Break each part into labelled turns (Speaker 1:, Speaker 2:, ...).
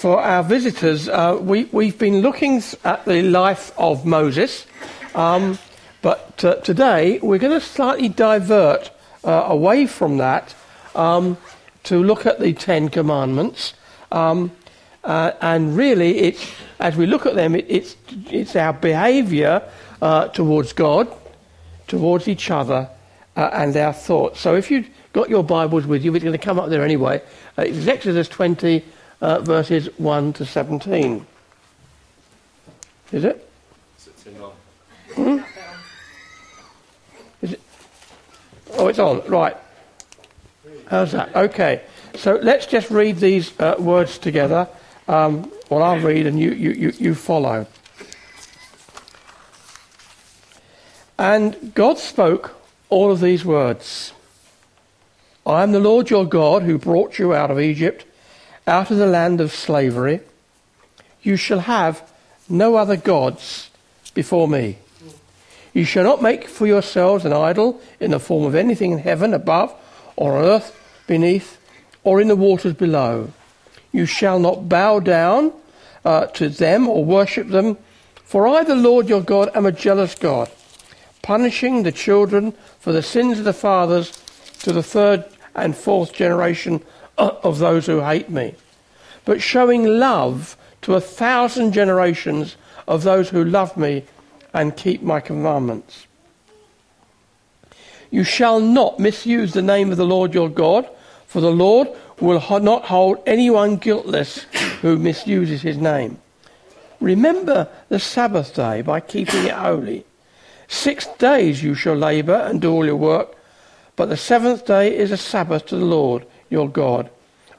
Speaker 1: for our visitors, uh, we, we've been looking at the life of Moses, um, but uh, today we're going to slightly divert uh, away from that um, to look at the Ten Commandments. Um, uh, and really, it's, as we look at them, it, it's, it's our behavior uh, towards God, towards each other, uh, and our thoughts. So if you've got your Bibles with you, it's going to come up there anyway. it's Exodus 20 uh, verses 1 to 17. Is it? Hmm? Is it? Oh, it's on. Right. How's that? Okay. So let's just read these uh, words together. Um, well, I'll read and you, you, you, you follow. And God spoke all of these words I am the Lord your God who brought you out of Egypt out of the land of slavery. You shall have no other gods before me. You shall not make for yourselves an idol in the form of anything in heaven above, or on earth beneath, or in the waters below. You shall not bow down uh, to them or worship them, for I, the Lord your God, am a jealous God, punishing the children for the sins of the fathers to the third and fourth generation Uh, of those who hate me, but showing love to a thousand generations of those who love me and keep my commandments. You shall not misuse the name of the Lord your God, for the Lord will not hold anyone guiltless who misuses his name. Remember the Sabbath day by keeping it holy. Six days you shall labor and do all your work, but the seventh day is a Sabbath to the Lord your God.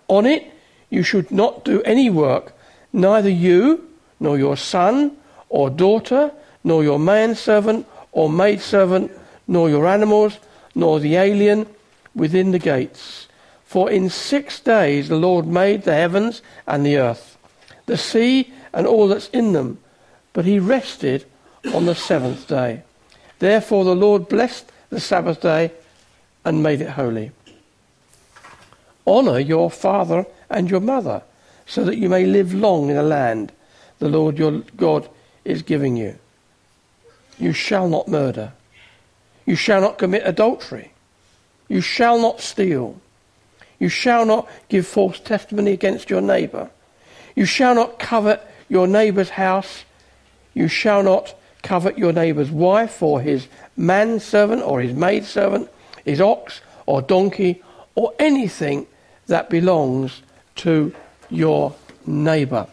Speaker 1: On it you should not do any work, neither you, nor your son or daughter, nor your manservant or maidservant, nor your animals, nor the alien within the gates. For in six days the Lord made the heavens and the earth, the sea and all that's in them, but he rested on the seventh day. Therefore the Lord blessed the Sabbath day and made it holy. Honour your father and your mother, so that you may live long in the land the Lord your God is giving you. You shall not murder. You shall not commit adultery. You shall not steal. You shall not give false testimony against your neighbour. You shall not covet your neighbour's house. You shall not covet your neighbour's wife or his manservant or his maidservant, his ox or donkey or anything that belongs to your neighbour.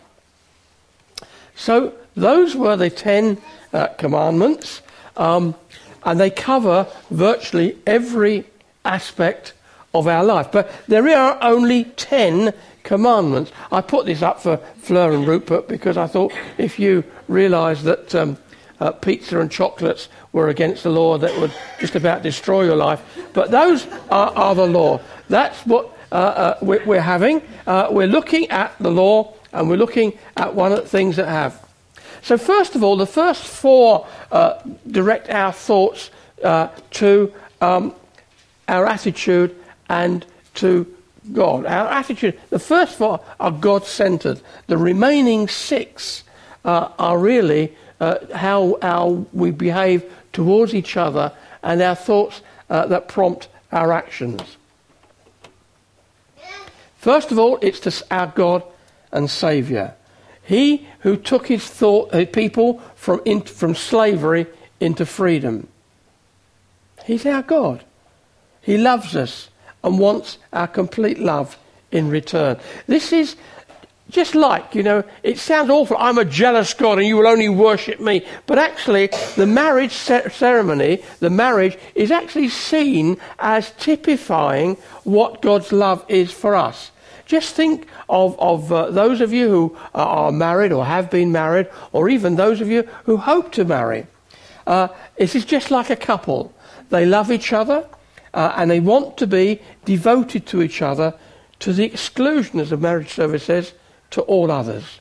Speaker 1: So those were the ten uh, commandments, um, and they cover virtually every aspect of our life. But there are only ten commandments. I put this up for Fleur and Rupert because I thought if you realise that um, uh, pizza and chocolates were against the law, that would just about destroy your life. But those are, are the law. That's what we're, we're, having. Uh, we're looking at the law and we're looking at one of the things that have. So, first of all, the first four uh, direct our thoughts uh, to um, our attitude and to God. Our attitude, the first four are God centered. The remaining six uh, are really how, how we behave towards each other and our thoughts that prompt our actions. First of all, it's to our God and Saviour. He who took his thought, uh, people from, in, from slavery into freedom. He's our God. He loves us and wants our complete love in return. This is just like, you know, it sounds awful. I'm a jealous God and you will only worship me. But actually, the marriage ceremony, the marriage, is actually seen as typifying what God's love is for us. Just think of, of uh, those of you who are married or have been married, or even those of you who hope to marry. Uh, it is just like a couple. They love each other uh, and they want to be devoted to each other to the exclusion, as the marriage service says, to all others.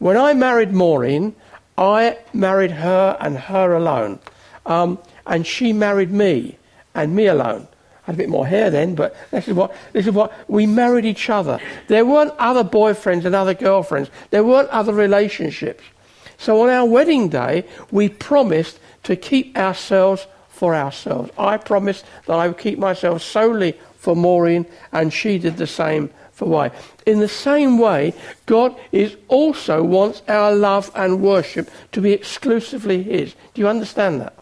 Speaker 1: When I married Maureen, I married her and her alone. Um, and she married me and me alone. Had a bit more hair then, but this is what this is what we married each other. There weren't other boyfriends and other girlfriends. There weren't other relationships. So on our wedding day, we promised to keep ourselves for ourselves. I promised that I would keep myself solely for Maureen, and she did the same for Why? In the same way, God is also wants our love and worship to be exclusively His. Do you understand that?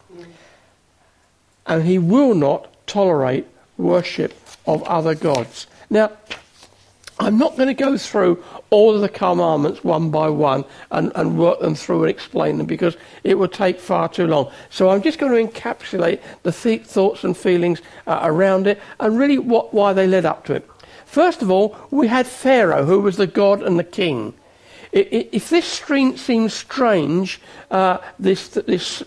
Speaker 1: And He will not tolerate worship of other gods. Now, I'm not going to go through all of the commandments one by one and, and work them through and explain them because it would take far too long. So I'm just going to encapsulate the th- thoughts and feelings uh, around it and really what, why they led up to it. First of all, we had Pharaoh, who was the god and the king. If this seems strange, uh, this, this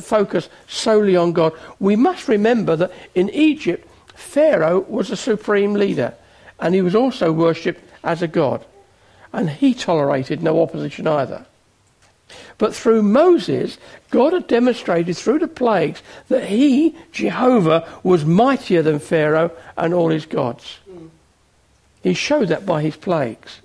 Speaker 1: focus solely on God, we must remember that in Egypt, Pharaoh was a supreme leader, and he was also worshipped as a god. And he tolerated no opposition either. But through Moses, God had demonstrated through the plagues that he, Jehovah, was mightier than Pharaoh and all his gods. He showed that by his plagues.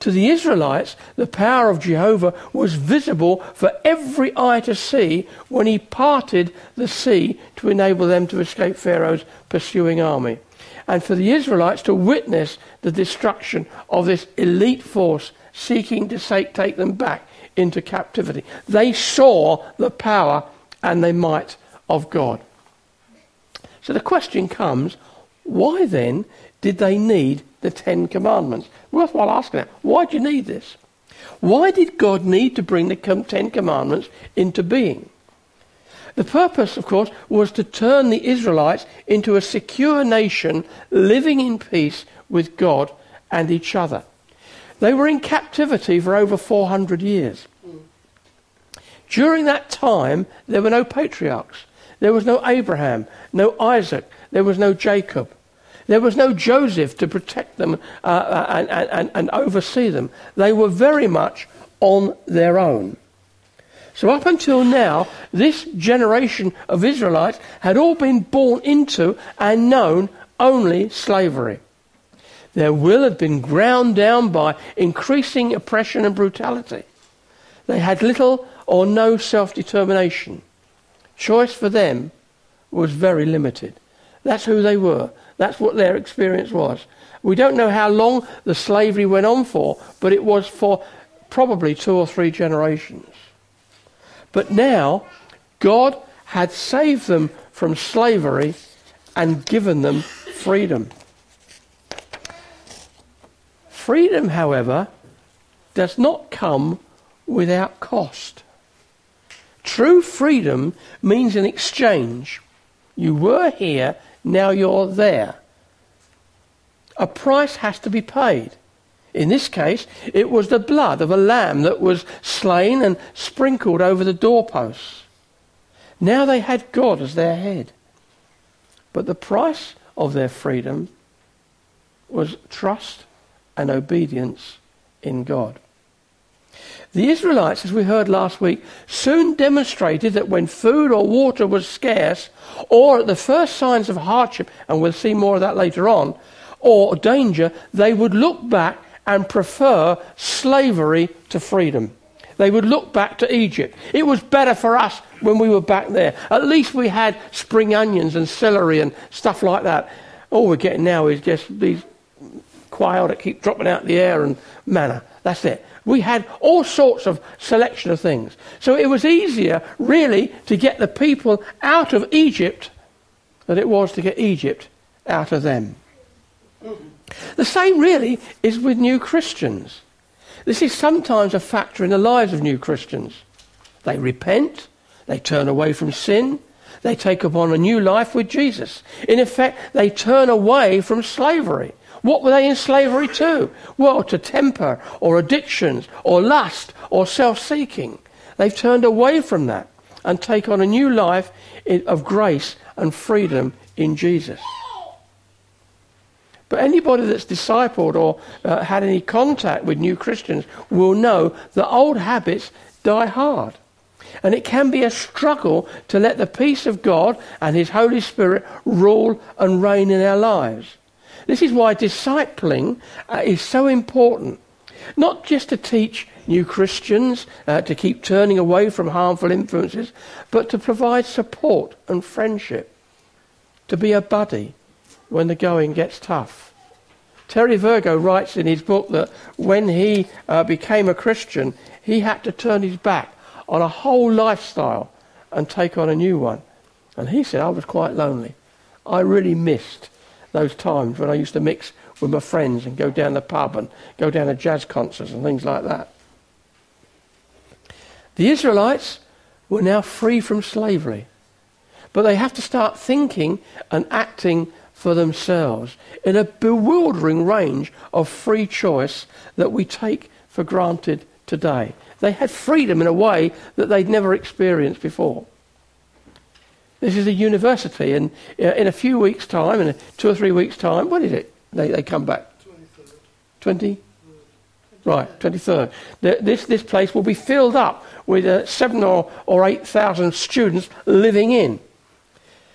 Speaker 1: To the Israelites, the power of Jehovah was visible for every eye to see when he parted the sea to enable them to escape Pharaoh's pursuing army. And for the Israelites to witness the destruction of this elite force seeking to take them back into captivity. They saw the power and the might of God. So the question comes why then did they need the Ten Commandments? Worthwhile asking that. Why do you need this? Why did God need to bring the Ten Commandments into being? The purpose, of course, was to turn the Israelites into a secure nation living in peace with God and each other. They were in captivity for over 400 years. During that time, there were no patriarchs. There was no Abraham, no Isaac, there was no Jacob. There was no Joseph to protect them uh, uh, and, and, and oversee them. They were very much on their own. So, up until now, this generation of Israelites had all been born into and known only slavery. Their will had been ground down by increasing oppression and brutality. They had little or no self determination. Choice for them was very limited. That's who they were. That's what their experience was. We don't know how long the slavery went on for, but it was for probably two or three generations. But now, God had saved them from slavery and given them freedom. Freedom, however, does not come without cost. True freedom means an exchange. You were here, now you're there. A price has to be paid. In this case, it was the blood of a lamb that was slain and sprinkled over the doorposts. Now they had God as their head. But the price of their freedom was trust and obedience in God. The Israelites, as we heard last week, soon demonstrated that when food or water was scarce, or at the first signs of hardship, and we'll see more of that later on, or danger, they would look back and prefer slavery to freedom. They would look back to Egypt. It was better for us when we were back there. At least we had spring onions and celery and stuff like that. All we're getting now is just these quail that keep dropping out of the air and manna. That's it. We had all sorts of selection of things. So it was easier, really, to get the people out of Egypt than it was to get Egypt out of them. The same, really, is with new Christians. This is sometimes a factor in the lives of new Christians. They repent, they turn away from sin, they take upon a new life with Jesus. In effect, they turn away from slavery. What were they in slavery to? Well, to temper or addictions or lust or self seeking. They've turned away from that and take on a new life of grace and freedom in Jesus. But anybody that's discipled or uh, had any contact with new Christians will know that old habits die hard. And it can be a struggle to let the peace of God and His Holy Spirit rule and reign in our lives. This is why discipling uh, is so important. Not just to teach new Christians uh, to keep turning away from harmful influences, but to provide support and friendship, to be a buddy when the going gets tough. Terry Virgo writes in his book that when he uh, became a Christian, he had to turn his back on a whole lifestyle and take on a new one. And he said, I was quite lonely. I really missed those times when I used to mix with my friends and go down the pub and go down to jazz concerts and things like that. The Israelites were now free from slavery, but they have to start thinking and acting for themselves in a bewildering range of free choice that we take for granted today. They had freedom in a way that they'd never experienced before. This is a university, and uh, in a few weeks' time, in two or three weeks' time, what is it? They, they come back. 23rd. 20? Right, 23rd. This, this place will be filled up with uh, seven or, or 8,000 students living in.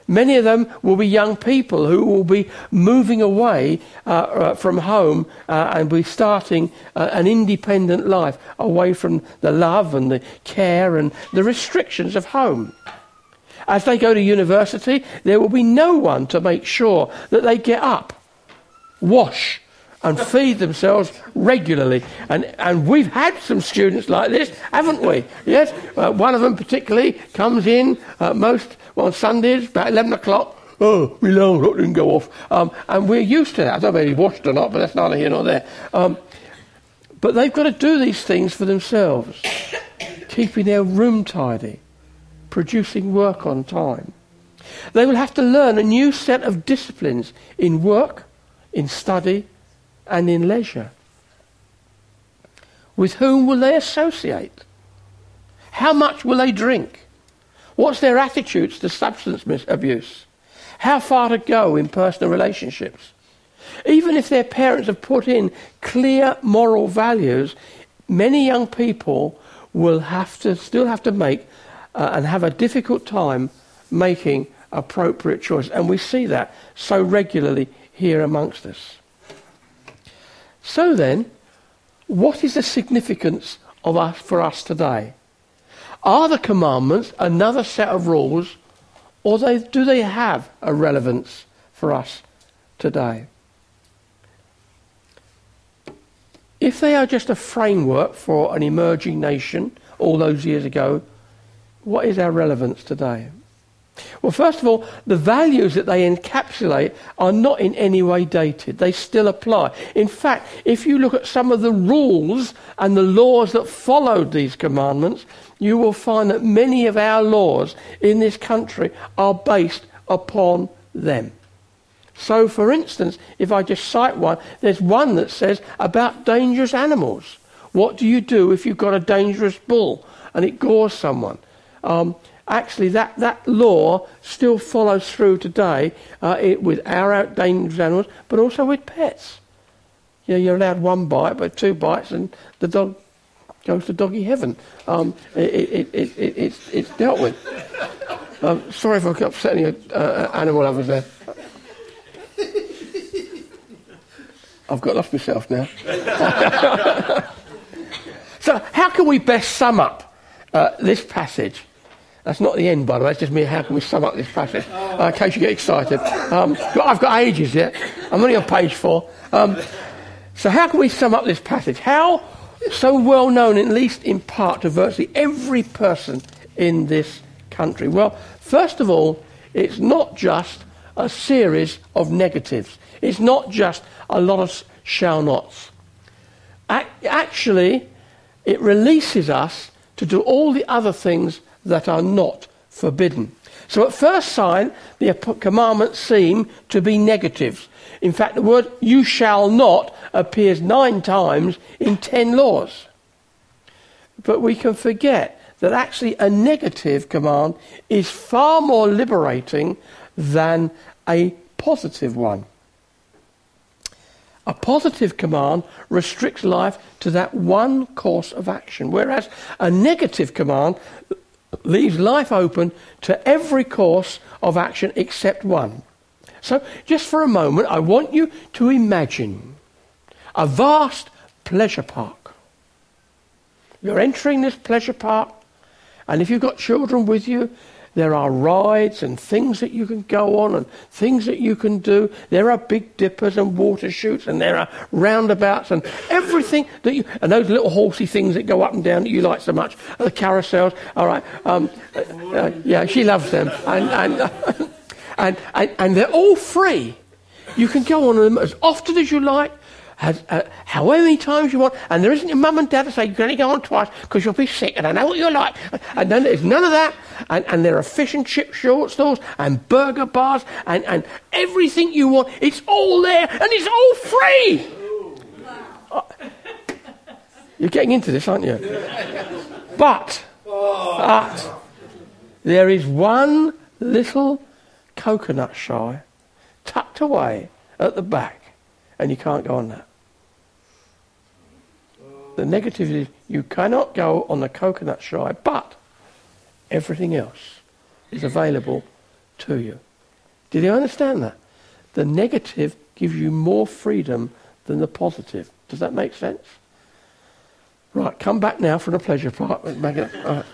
Speaker 1: Many of them will be young people who will be moving away uh, uh, from home uh, and be starting an independent life away from the love and the care and the restrictions of home. As they go to university, there will be no one to make sure that they get up, wash, and feed themselves regularly. And, and we've had some students like this, haven't we? Yes? Uh, one of them particularly comes in uh, most on Sundays, about 11 o'clock. Oh, my alarm clock didn't go off. Um, and we're used to that. I don't know if he's washed or not, but that's neither here nor there. Um, but they've got to do these things for themselves, keeping their room tidy, producing work on time. They will have to learn a new set of disciplines in work, in study, and in leisure. With whom will they associate? How much will they drink? What's their attitudes to substance abuse? How far to go in personal relationships? Even if their parents have put in clear moral values, many young people will have to still have to make uh, and have a difficult time making appropriate choices. And we see that so regularly here amongst us. So then, what is the significance of us for us today? Are the commandments another set of rules, or they, do they have a relevance for us today? If they are just a framework for an emerging nation all those years ago, what is our relevance today? Well, first of all, the values that they encapsulate are not in any way dated. They still apply. In fact, if you look at some of the rules and the laws that followed these commandments, you will find that many of our laws in this country are based upon them. So, for instance, if I just cite one, there's one that says about dangerous animals. What do you do if you've got a dangerous bull and it gores someone? Um, actually that, that law still follows through today uh, it, with our dangerous animals, but also with pets. You know, you're allowed one bite, but two bites, and the dog goes to doggy heaven. Um, it, it, it, it, it's, it's dealt with. Um, sorry if I'm upsetting an uh, animal lovers there. I've got lost myself now. so, how can we best sum up uh, this passage? That's not the end, by the way. It's just me. How can we sum up this passage? Uh, in case you get excited. Um, I've got ages yet. I'm only on page four. Um, so how can we sum up this passage? How so well known, at least in part, to virtually every person in this country? Well, first of all, it's not just a series of negatives. It's not just a lot of shall nots. Actually, it releases us to do all the other things that are not forbidden. So at first sight, the commandments seem to be negatives. In fact, the word you shall not appears nine times in ten laws. But we can forget that actually a negative command is far more liberating than a positive one. A positive command restricts life to that one course of action, whereas a negative command leaves life open to every course of action except one. So, just for a moment, I want you to imagine a vast pleasure park. You're entering this pleasure park, and if you've got children with you, there are rides and things that you can go on and things that you can do. There are big dippers and water chutes and there are roundabouts and everything that you, and those little horsey things that go up and down that you like so much, the carousels. All right. Um, uh, yeah, she loves them. And, and, and, and, and they're all free. You can go on them as often as you like as, uh, however many times you want, and there isn't your mum and dad to say you can only go on twice because you'll be sick, and I know what you're like. And then there's none of that. And, and there are fish and chip short stores and burger bars and, and everything you want. It's all there, and it's all free. Uh, you're getting into this, aren't you? But, but, there is one little coconut shy tucked away at the back, and you can't go on that. The negative is you cannot go on the coconut shy, but everything else is available to you. Did you understand that? The negative gives you more freedom than the positive. Does that make sense? Right, come back now from the pleasure part. Right.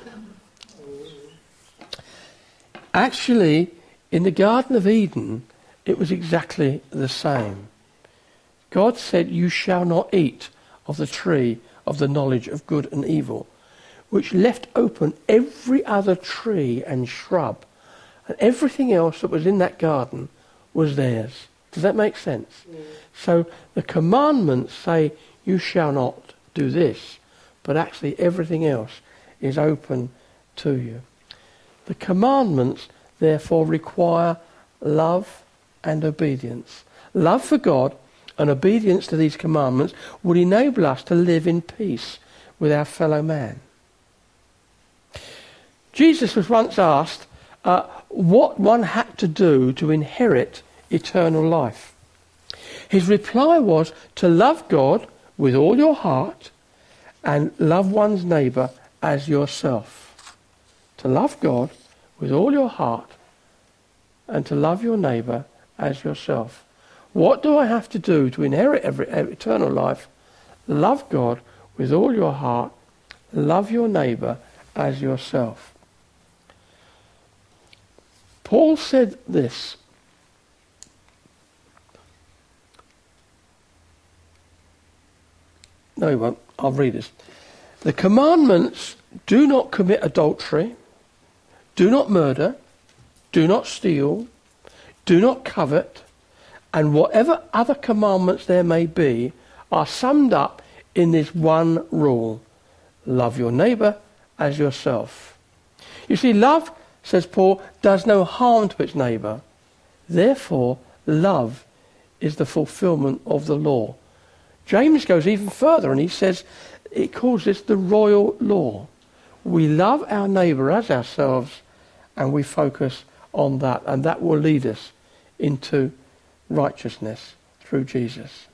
Speaker 1: Actually, in the Garden of Eden, it was exactly the same. God said, You shall not eat of the tree of the knowledge of good and evil, which left open every other tree and shrub, and everything else that was in that garden was theirs. Does that make sense? So the commandments say, You shall not do this, but actually everything else is open to you. The commandments, therefore, require love and obedience. Love for God and obedience to these commandments would enable us to live in peace with our fellow man. Jesus was once asked uh, what one had to do to inherit eternal life. His reply was to love God with all your heart and love one's neighbour as yourself. To love God with all your heart and to love your neighbour as yourself. What do I have to do to inherit every, eternal life? Love God with all your heart. Love your neighbour as yourself. Paul said this. No, he won't. I'll read this. The commandments do not commit adultery, do not murder, do not steal, do not covet, and whatever other commandments there may be are summed up in this one rule love your neighbour as yourself. You see, love, says Paul, does no harm to its neighbour. Therefore, love is the fulfilment of the law. James goes even further and he says, it calls this the royal law. We love our neighbour as ourselves and we focus on that, and that will lead us into righteousness through Jesus.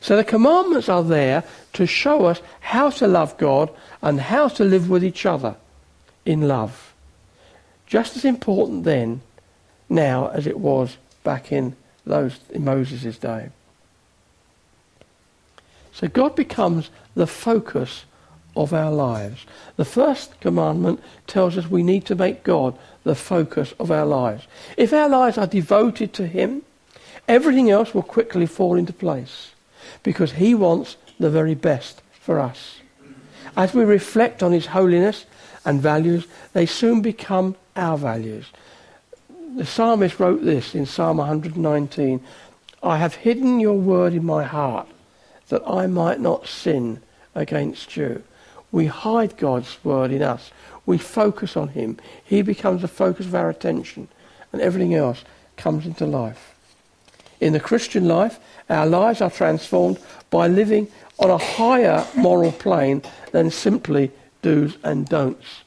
Speaker 1: So the commandments are there to show us how to love God and how to live with each other in love. Just as important then, now, as it was back in those in Moses' day. So God becomes the focus of our lives. The first commandment tells us we need to make God the focus of our lives. If our lives are devoted to Him, Everything else will quickly fall into place because He wants the very best for us. As we reflect on His holiness and values, they soon become our values. The psalmist wrote this in Psalm 119 I have hidden your word in my heart that I might not sin against you. We hide God's word in us. We focus on Him. He becomes the focus of our attention, and everything else comes into life. In the Christian life, our lives are transformed by living on a higher moral plane than simply do's and don'ts.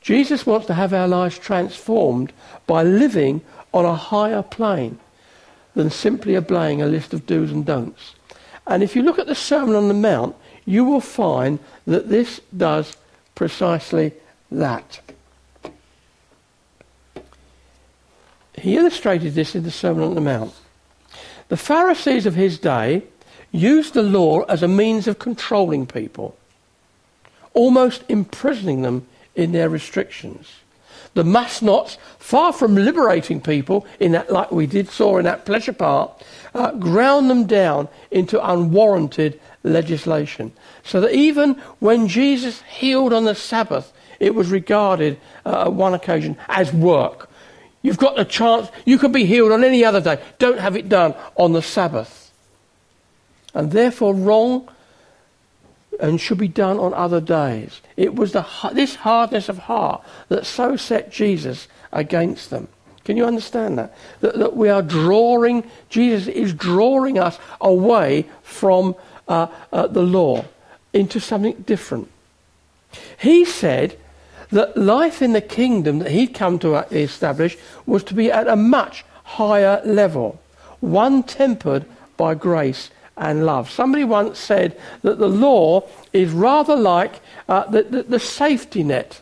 Speaker 1: Jesus wants to have our lives transformed by living on a higher plane than simply obeying a list of do's and don'ts. And if you look at the Sermon on the Mount, you will find that this does precisely that. He illustrated this in the Sermon on the Mount. The Pharisees of his day used the law as a means of controlling people, almost imprisoning them in their restrictions. The must nots, far from liberating people in that, like we did saw in that pleasure park, uh, ground them down into unwarranted legislation. So that even when Jesus healed on the Sabbath, it was regarded uh, one occasion as work. You've got a chance, you can be healed on any other day. Don't have it done on the Sabbath. And therefore, wrong and should be done on other days. It was the, this hardness of heart that so set Jesus against them. Can you understand that? That, that we are drawing, Jesus is drawing us away from uh, uh, the law into something different. He said that life in the kingdom that he'd come to establish was to be at a much higher level, one tempered by grace and love. Somebody once said that the law is rather like uh, the, the, the, safety net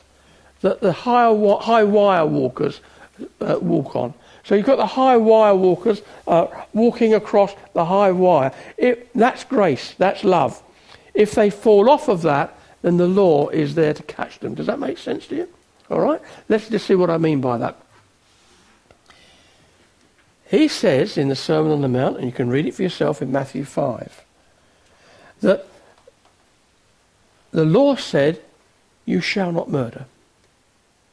Speaker 1: that the high, high wire walkers uh, walk on. So you've got the high wire walkers uh, walking across the high wire. It, that's grace, that's love. If they fall off of that, then the law is there to catch them. Does that make sense to you? All right? Let's just see what I mean by that. He says in the Sermon on the Mount, and you can read it for yourself in Matthew 5, that the law said, You shall not murder.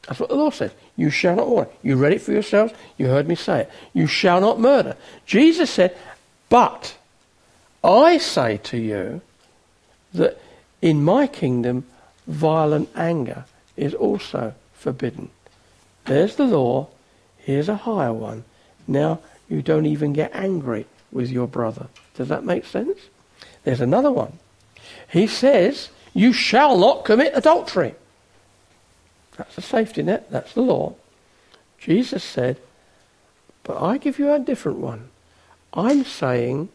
Speaker 1: That's what the law says. You shall not murder. You read it for yourselves. You heard me say it. You shall not murder. Jesus said, But I say to you that in my kingdom, violent anger is also forbidden. There's the law. Here's a higher one. Now you don't even get angry with your brother. Does that make sense? There's another one. He says, You shall not commit adultery. That's a safety net. That's the law. Jesus said, But I give you a different one. I'm saying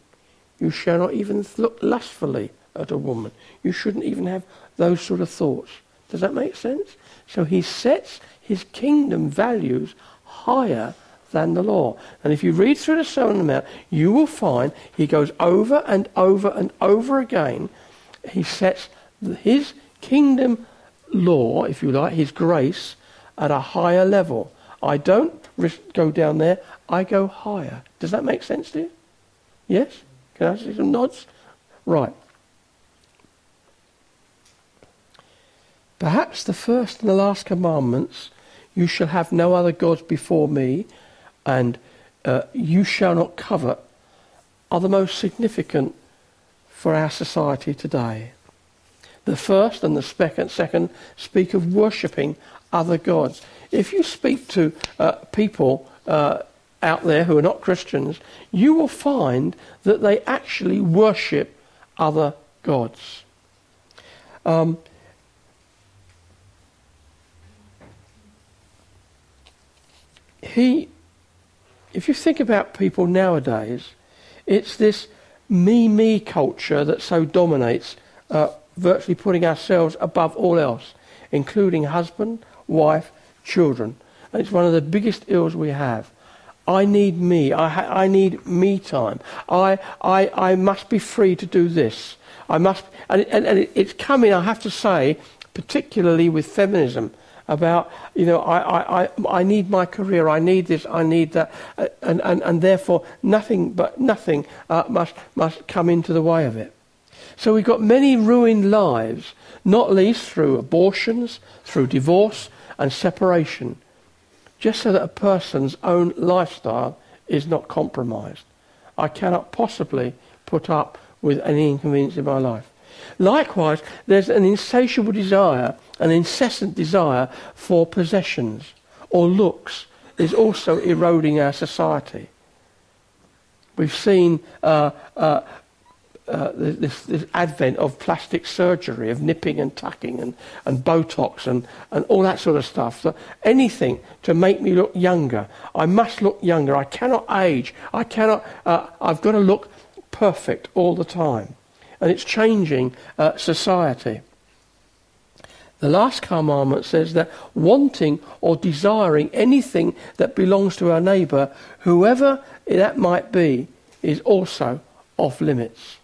Speaker 1: you shall not even look lustfully at a woman. You shouldn't even have those sort of thoughts. Does that make sense? So he sets his kingdom values higher than the law. And if you read through the Sermon on the Mount, you will find he goes over and over and over again. He sets his kingdom law, if you like, his grace, at a higher level. I don't go down there, I go higher. Does that make sense to you? Yes? Can I see some nods? Right. Perhaps the first and the last commandments you shall have no other gods before me and uh, you shall not covet are the most significant for our society today. The first and the second, speak of worshipping other gods. If you speak to uh, people uh, out there who are not Christians, you will find that they actually worship other gods. Um, he if you think about people nowadays, it's this me me culture that so dominates, uh, virtually putting ourselves above all else, including husband, wife, children. And it's one of the biggest ills we have. I need me. I, ha- I need me time. I, I, I must be free to do this. I must, and, and, and it's coming, I have to say, particularly with feminism about, you know, I, I, I, need my career, I need this, I need that, uh, and, and, and therefore nothing but nothing uh, must, must come into the way of it. So we've got many ruined lives, not least through abortions, through divorce and separation, just so that a person's own lifestyle is not compromised. I cannot possibly put up with any inconvenience in my life. Likewise, there's an insatiable desire, an incessant desire for possessions or looks is also eroding our society. We've seen uh, uh, uh, this, this, advent of plastic surgery, of nipping and tucking and, and Botox and, and all that sort of stuff. So anything to make me look younger. I must look younger. I cannot age. I cannot, uh, I've got to look perfect all the time. And it's changing uh, society. The last commandment says that wanting or desiring anything that belongs to our neighbour, whoever that might be, is also off limits.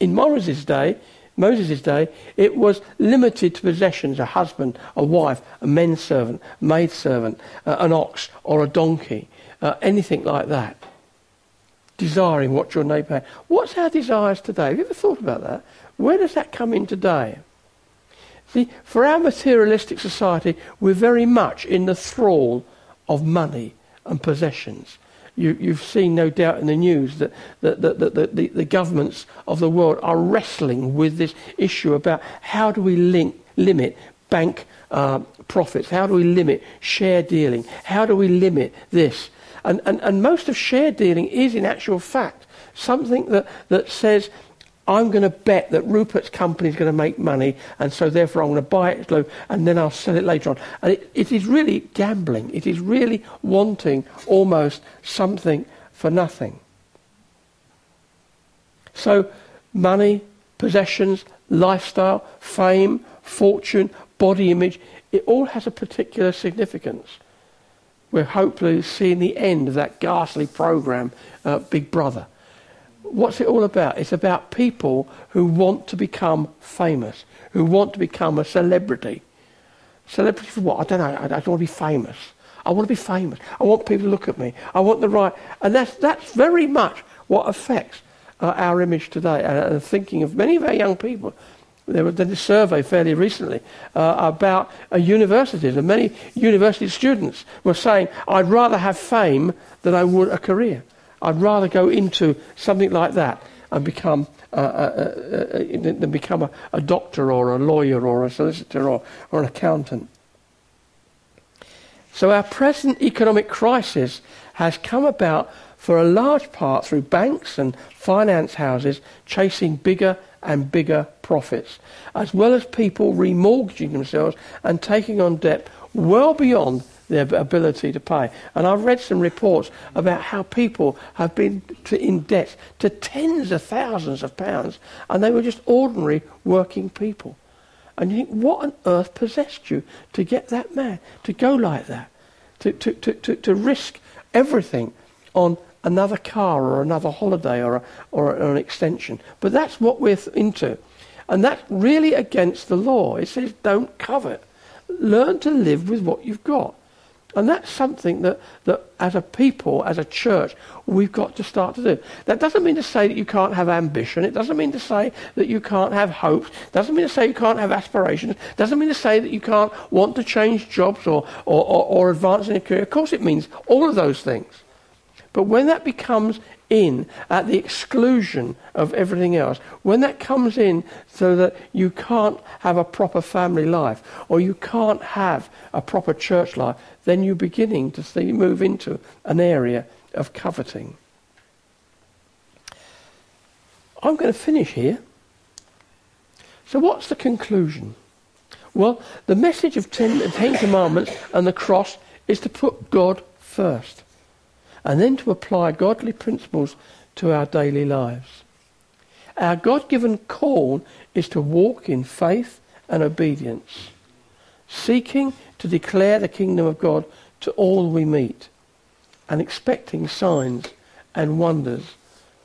Speaker 1: In Moses' day, Moses' day, it was limited to possessions, a husband, a wife, a menservant, maidservant, uh, an ox or a donkey, uh, anything like that. Desiring what your neighbour had. What's our desires today? Have you ever thought about that? Where does that come in today? See, for our materialistic society, we're very much in the thrall of money and possessions. You, have seen, no doubt, in the news that, that, that, that the, the, governments of the world are wrestling with this issue about how do we link, limit bank uh, profits? How do we limit share dealing? How do we limit this? And, and, and most of share dealing is, in actual fact, something that, that says I'm going to bet that Rupert's company is going to make money, and so therefore I'm going to buy it low, and then I'll sell it later on. And it, it is really gambling. It is really wanting almost something for nothing. So, money, possessions, lifestyle, fame, fortune, body image, it all has a particular significance. We're hopefully seeing the end of that ghastly program, uh, Big Brother what's it all about? It's about people who want to become famous, who want to become a celebrity. Celebrity for what? I don't know. I don't want to be famous. I want to be famous. I want people to look at me. I want the right. And that's, that's very much what affects uh, our image today and uh, thinking of many of our young people. There was a survey fairly recently uh, about uh, universities, and many university students were saying, I'd rather have fame than I would a career. I'd rather go into something like that and become uh, uh, uh, uh than become a, a, doctor or a lawyer or a solicitor or, or an accountant. So our present economic crisis has come about for a large part through banks and finance houses chasing bigger and bigger profits, as well as people remortgaging themselves and taking on debt well beyond their ability to pay. And I've read some reports about how people have been to, in debt to tens of thousands of pounds, and they were just ordinary working people. And you think, what on earth possessed you to get that mad, to go like that, to, to, to, to, to risk everything on another car or another holiday or, a, or an extension? But that's what we're into. And that's really against the law. It says don't covet. Learn to live with what you've got. And that's something that, that as a people, as a church, we've got to start to do. That doesn't mean to say that you can't have ambition. It doesn't mean to say that you can't have hopes. It doesn't mean to say you can't have aspirations. It doesn't mean to say that you can't want to change jobs or, or, or, or advance in your career. Of course it means all of those things. But when that becomes in at the exclusion of everything else, when that comes in so that you can't have a proper family life or you can't have a proper church life, then you're beginning to see move into an area of coveting. I'm going to finish here. So, what's the conclusion? Well, the message of ten, Commandments and the cross is to put God first and then to apply godly principles to our daily lives. Our God given call is to walk in faith and obedience, seeking to declare the kingdom of God to all we meet, and expecting signs and wonders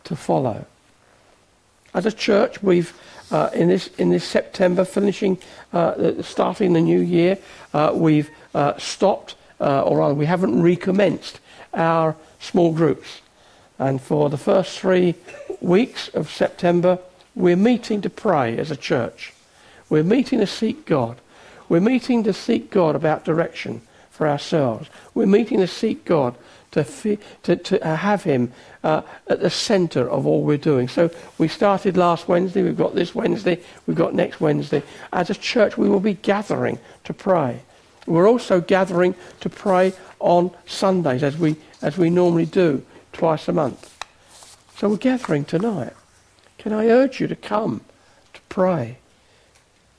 Speaker 1: to follow. As a church, we've uh, in this in this September, finishing uh, starting the new year, uh, we've uh, stopped, uh, or rather, we haven't recommenced our small groups. And for the first three weeks of September, we're meeting to pray as a church. We're meeting to seek God. We're meeting to seek God about direction for ourselves. We're meeting to seek God to, to, to have Him uh, at the centre of all we're doing. So we started last Wednesday, we've got this Wednesday, we've got next Wednesday. As a church, we will be gathering to pray. We're also gathering to pray on Sundays as we, as we normally do twice a month. So we're gathering tonight. Can I urge you to come to pray?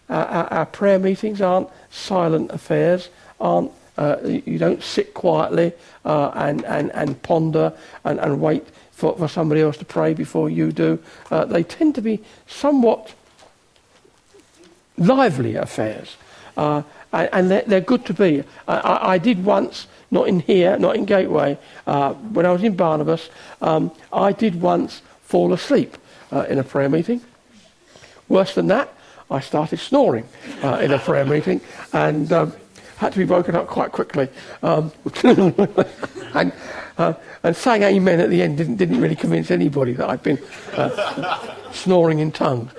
Speaker 1: Our, our, our prayer meetings aren't silent affairs, aren't uh, you don't sit quietly uh, and, and, and ponder and, and wait for, for somebody else to pray before you do. Uh, they tend to be somewhat lively affairs. And they're, good to be. I, I, did once, not in here, not in Gateway, uh, when I was in Barnabas, um, I did once fall asleep uh, in a prayer meeting. Worse than that, I started snoring uh, in a prayer meeting and um, had to be woken up quite quickly. Um, and, uh, and saying amen at the end didn't, didn't really convince anybody that I'd been uh, snoring in tongues.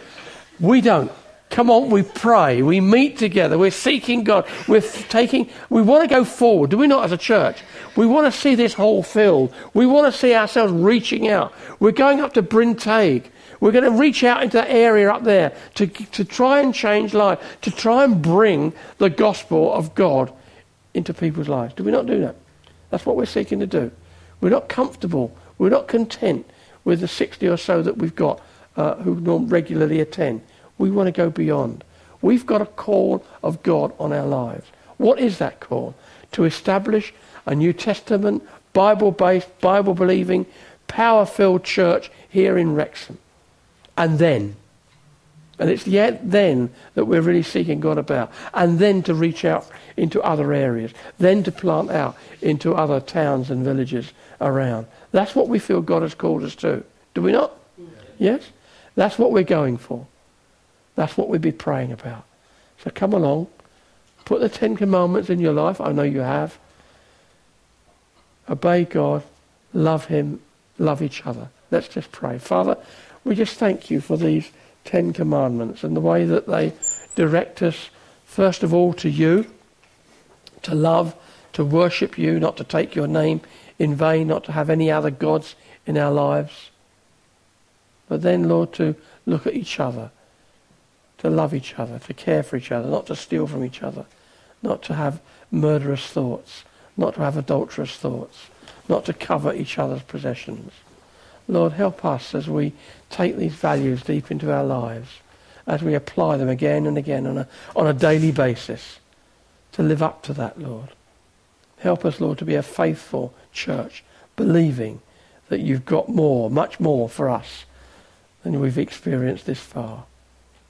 Speaker 1: We don't. Come on, we pray. We meet together. We're seeking God. We're taking, we want to go forward, do we not, as a church? We want to see this hall filled. We want to see ourselves reaching out. We're going up to Bryn Teg. We're going to reach out into that area up there to, to try and change life, to try and bring the gospel of God into people's lives. Do we not do that? That's what we're seeking to do. We're not comfortable. We're not content with the 60 or so that we've got uh, who regularly attend. We want to go beyond. We've got a call of God on our lives. What is that call? To establish a New Testament, Bible based, Bible believing, power filled church here in Wrexham. And then, and it's yet then that we're really seeking God about. And then to reach out into other areas. Then to plant out into other towns and villages around. That's what we feel God has called us to. Do we not? Yes? That's what we're going for. That's what we'd be praying about. So come along. Put the Ten Commandments in your life. I know you have. Obey God. Love Him. Love each other. Let's just pray. Father, we just thank you for these Ten Commandments and the way that they direct us, first of all, to you, to love, to worship you, not to take your name in vain, not to have any other gods in our lives. But then, Lord, to look at each other to love each other, to care for each other, not to steal from each other, not to have murderous thoughts, not to have adulterous thoughts, not to cover each other's possessions. Lord, help us as we take these values deep into our lives, as we apply them again and again on a, on a daily basis, to live up to that, Lord. Help us, Lord, to be a faithful church, believing that you've got more, much more for us than we've experienced this far.